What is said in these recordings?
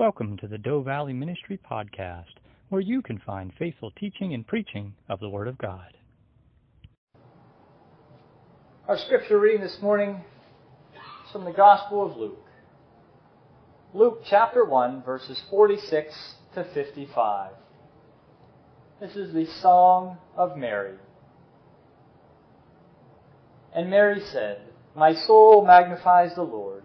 Welcome to the Doe Valley Ministry Podcast, where you can find faithful teaching and preaching of the Word of God. Our scripture reading this morning is from the Gospel of Luke. Luke chapter 1, verses 46 to 55. This is the Song of Mary. And Mary said, My soul magnifies the Lord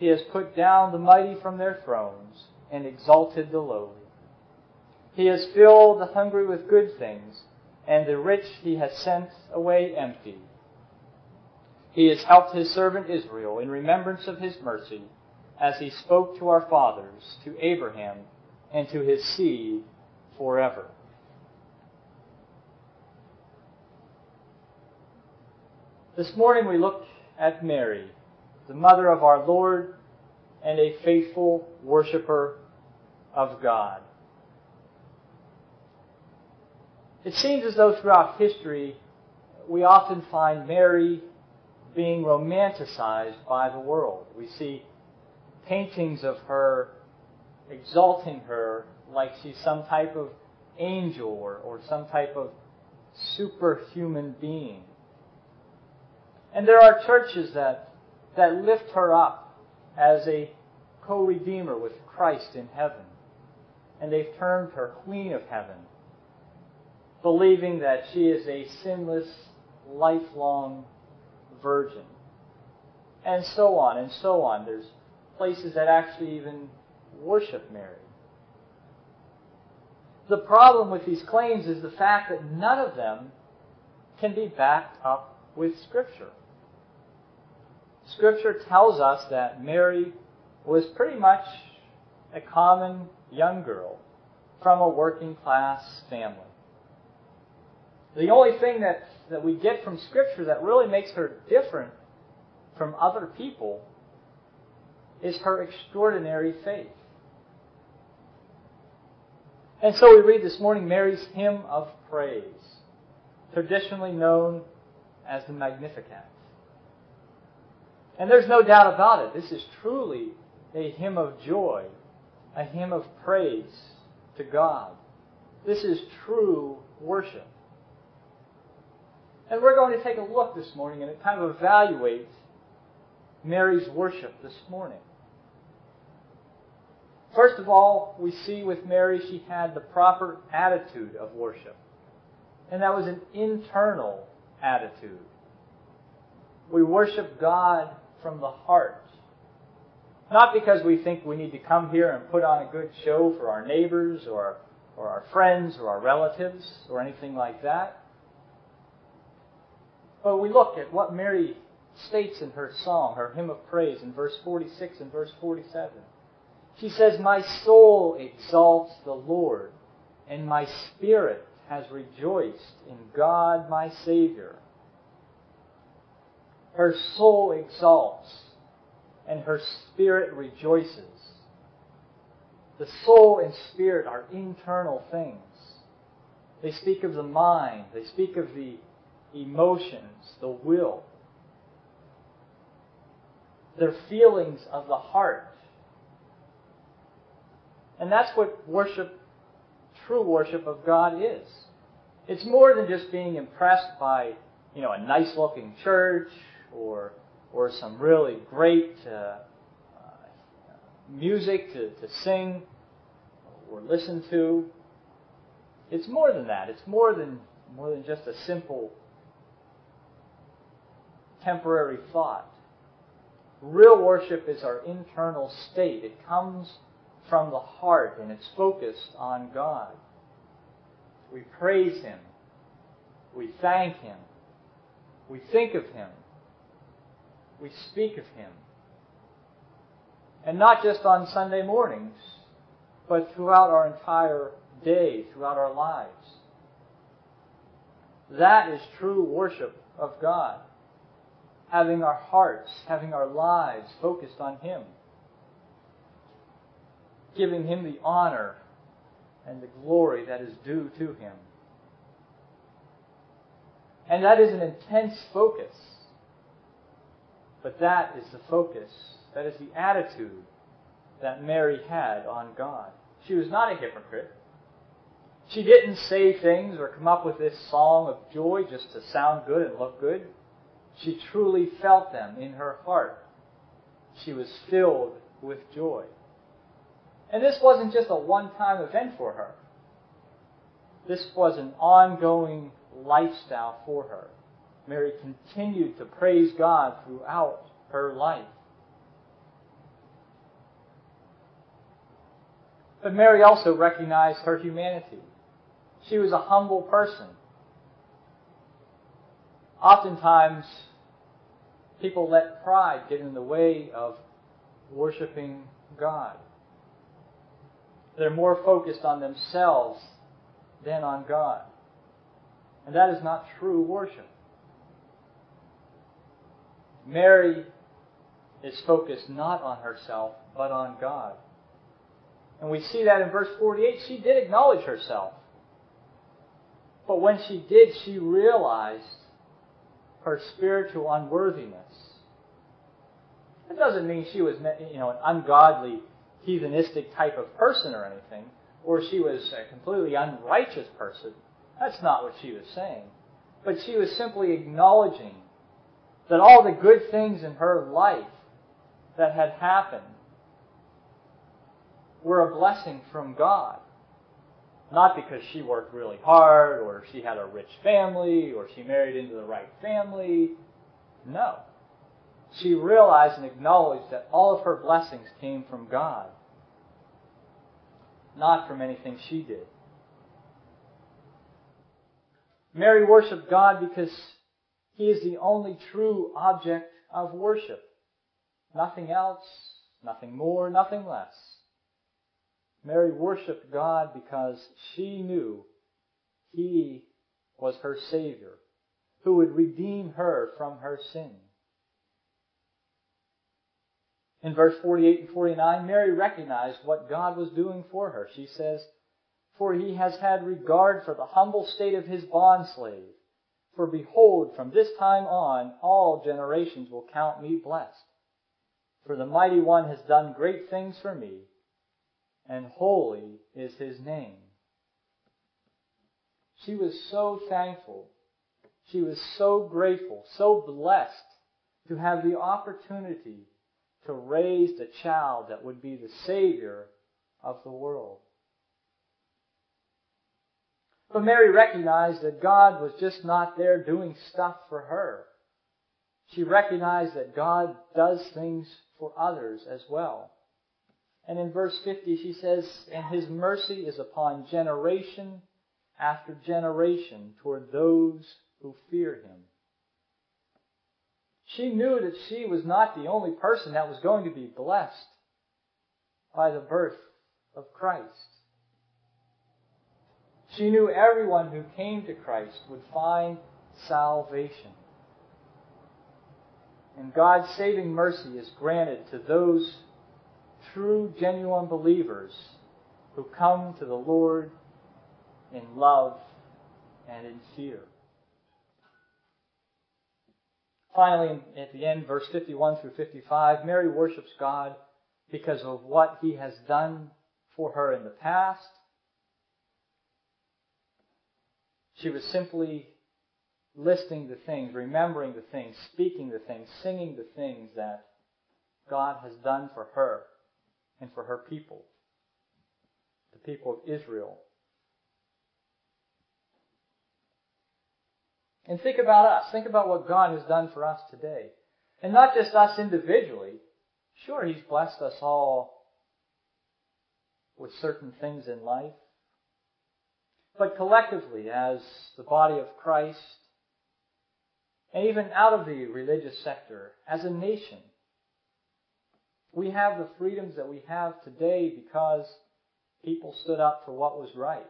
He has put down the mighty from their thrones and exalted the lowly. He has filled the hungry with good things, and the rich he has sent away empty. He has helped his servant Israel in remembrance of his mercy, as he spoke to our fathers, to Abraham, and to his seed forever. This morning we looked at Mary the mother of our Lord, and a faithful worshiper of God. It seems as though throughout history, we often find Mary being romanticized by the world. We see paintings of her exalting her like she's some type of angel or, or some type of superhuman being. And there are churches that that lift her up as a co-redeemer with Christ in heaven. And they've termed her Queen of Heaven, believing that she is a sinless, lifelong virgin. And so on and so on. There's places that actually even worship Mary. The problem with these claims is the fact that none of them can be backed up with Scripture. Scripture tells us that Mary was pretty much a common young girl from a working class family. The only thing that, that we get from Scripture that really makes her different from other people is her extraordinary faith. And so we read this morning Mary's hymn of praise, traditionally known as the Magnificat. And there's no doubt about it. This is truly a hymn of joy, a hymn of praise to God. This is true worship. And we're going to take a look this morning and kind of evaluate Mary's worship this morning. First of all, we see with Mary she had the proper attitude of worship. And that was an internal attitude. We worship God from the heart. Not because we think we need to come here and put on a good show for our neighbors or, or our friends or our relatives or anything like that. But we look at what Mary states in her song, her hymn of praise, in verse 46 and verse 47. She says, My soul exalts the Lord, and my spirit has rejoiced in God my Savior her soul exalts and her spirit rejoices. The soul and spirit are internal things. They speak of the mind, they speak of the emotions, the will. They're feelings of the heart. And that's what worship, true worship of God is. It's more than just being impressed by, you know, a nice looking church or or some really great uh, uh, music to, to sing or listen to. It's more than that. It's more than more than just a simple temporary thought. Real worship is our internal state. It comes from the heart and it's focused on God. We praise Him. We thank Him. We think of Him we speak of Him. And not just on Sunday mornings, but throughout our entire day, throughout our lives. That is true worship of God. Having our hearts, having our lives focused on Him. Giving Him the honor and the glory that is due to Him. And that is an intense focus. But that is the focus, that is the attitude that Mary had on God. She was not a hypocrite. She didn't say things or come up with this song of joy just to sound good and look good. She truly felt them in her heart. She was filled with joy. And this wasn't just a one time event for her. This was an ongoing lifestyle for her. Mary continued to praise God throughout her life. But Mary also recognized her humanity. She was a humble person. Oftentimes, people let pride get in the way of worshiping God. They're more focused on themselves than on God. And that is not true worship. Mary is focused not on herself, but on God. And we see that in verse 48. She did acknowledge herself. But when she did, she realized her spiritual unworthiness. That doesn't mean she was, you know, an ungodly, heathenistic type of person or anything, or she was a completely unrighteous person. That's not what she was saying. But she was simply acknowledging that all the good things in her life that had happened were a blessing from God. Not because she worked really hard, or she had a rich family, or she married into the right family. No. She realized and acknowledged that all of her blessings came from God, not from anything she did. Mary worshiped God because He is the only true object of worship. Nothing else, nothing more, nothing less. Mary worshiped God because she knew He was her Savior, who would redeem her from her sin. In verse 48 and 49, Mary recognized what God was doing for her. She says, For he has had regard for the humble state of his bondslave. For behold, from this time on, all generations will count me blessed. For the mighty one has done great things for me and holy is his name. She was so thankful. She was so grateful, so blessed to have the opportunity to raise the child that would be the Savior of the world. But Mary recognized that God was just not there doing stuff for her. She recognized that God does things for others as well. And in verse 50, she says, And his mercy is upon generation after generation toward those who fear him. She knew that she was not the only person that was going to be blessed by the birth of Christ. She knew everyone who came to Christ would find salvation. And God's saving mercy is granted to those true, genuine believers who come to the Lord in love and in fear. Finally, at the end, verse 51 through 55, Mary worships God because of what he has done for her in the past. She was simply listing the things, remembering the things, speaking the things, singing the things that God has done for her and for her people, the people of Israel. And think about us. Think about what God has done for us today. And not just us individually. Sure, He's blessed us all with certain things in life. But collectively, as the body of Christ, and even out of the religious sector, as a nation, we have the freedoms that we have today because People stood up for what was right.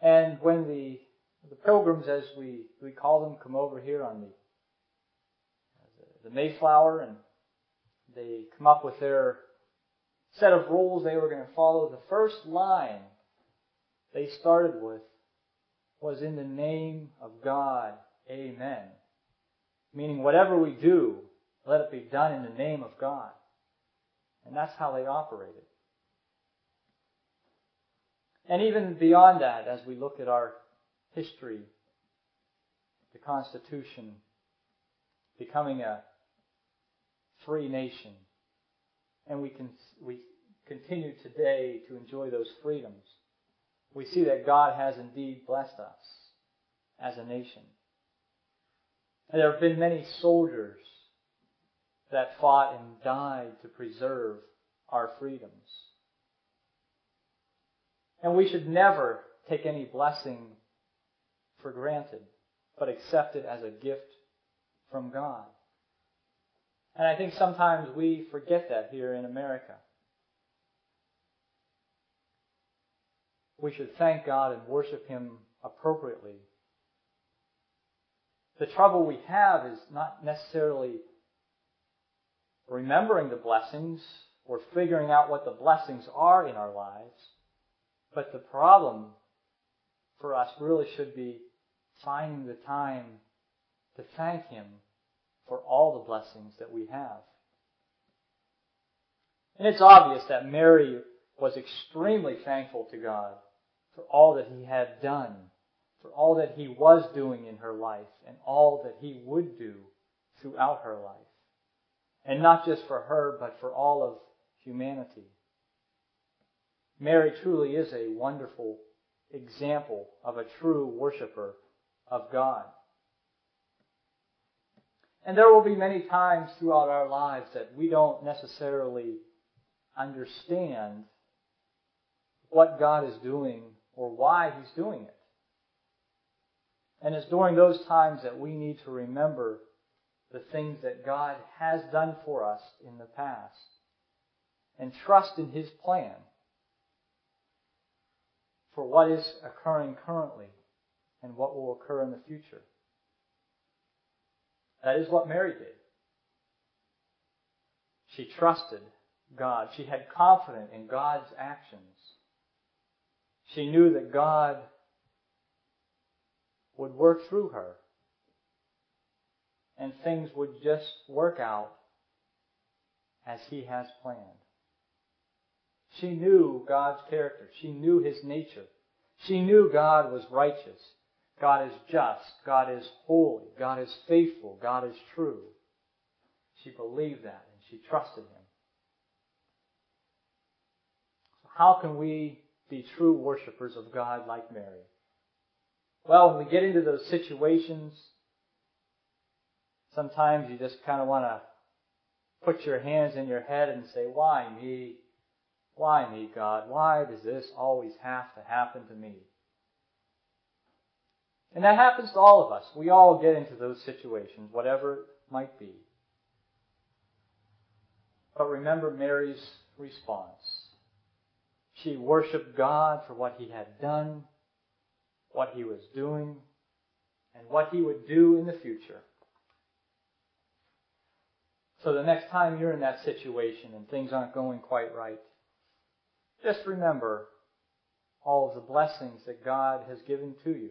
And when the the pilgrims, as we, we call them, come over here on the the Mayflower and they come up with their set of rules they were going to follow. The first line they started with was in the name of God, Amen. Meaning whatever we do, let it be done in the name of God. And that's how they operated. And even beyond that, as we look at our history, the Constitution becoming a free nation, and we can we continue today to enjoy those freedoms. We see that God has indeed blessed us as a nation. And there have been many soldiers that fought and died to preserve our freedoms. And we should never take any blessing for granted, but accept it as a gift from God. And I think sometimes we forget that here in America. We should thank God and worship Him appropriately. The trouble we have is not necessarily remembering the blessings or figuring out what the blessings are in our lives, but the problem for us really should be finding the time to thank Him for all the blessings that we have. And it's obvious that Mary was extremely thankful to God for all that He had done, for all that He was doing in her life, and all that He would do throughout her life. And not just for her, but for all of humanity. Mary truly is a wonderful example of a true worshiper of God. And there will be many times throughout our lives that we don't necessarily understand what God is doing or why He's doing it. And it's during those times that we need to remember the things that God has done for us in the past and trust in His plan for what is occurring currently and what will occur in the future. That is what Mary did. She trusted God. She had confidence in God's actions. She knew that God would work through her and things would just work out as He has planned. She knew God's character. She knew His nature. She knew God was righteous. God is just. God is holy. God is faithful. God is true. She believed that and she trusted Him. So how can we be true worshippers of God like Mary? Well, when we get into those situations, sometimes you just kind of want to put your hands in your head and say, Why me? Why me, God? Why does this always have to happen to me? And that happens to all of us. We all get into those situations, whatever it might be. But remember Mary's response. She worshiped God for what he had done, what he was doing, and what he would do in the future. So the next time you're in that situation and things aren't going quite right, just remember all of the blessings that God has given to you.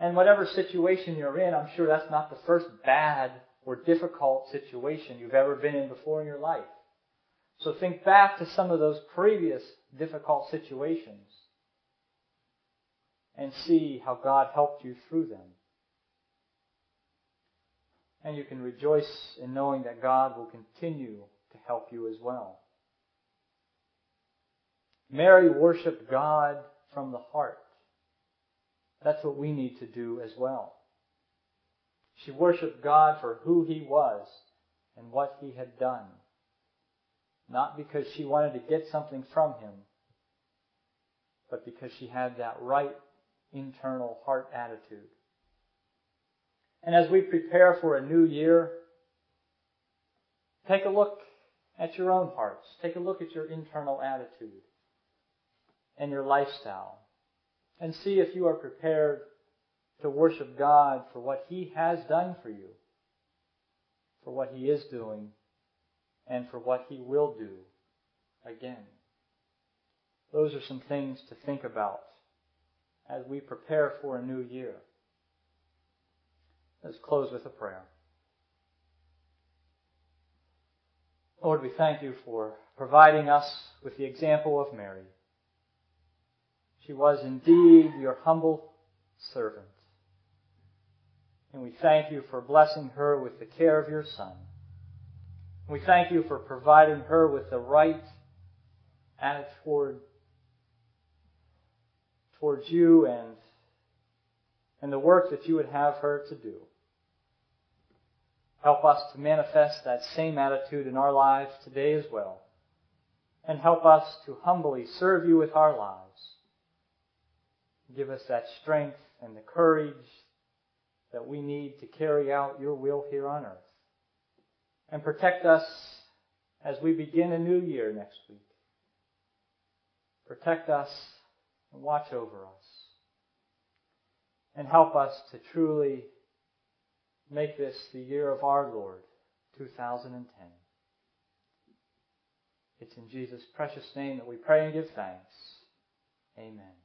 And whatever situation you're in, I'm sure that's not the first bad or difficult situation you've ever been in before in your life. So think back to some of those previous difficult situations and see how God helped you through them. And you can rejoice in knowing that God will continue to help you as well. Mary worshiped God from the heart. That's what we need to do as well. She worshiped God for who He was and what He had done. Not because she wanted to get something from Him, but because she had that right internal heart attitude. And as we prepare for a new year, take a look at your own hearts. Take a look at your internal attitude and your lifestyle and see if you are prepared to worship God for what He has done for you, for what He is doing, and for what He will do again. Those are some things to think about as we prepare for a new year. Let's close with a prayer. Lord, we thank you for providing us with the example of Mary. She was indeed your humble servant. And we thank you for blessing her with the care of your Son. We thank you for providing her with the right attitude toward, towards you and, and the work that you would have her to do. Help us to manifest that same attitude in our lives today as well. And help us to humbly serve you with our lives. Give us that strength and the courage that we need to carry out your will here on earth. And protect us as we begin a new year next week. Protect us and watch over us. And help us to truly make this the year of our Lord, 2010. It's in Jesus' precious name that we pray and give thanks. Amen.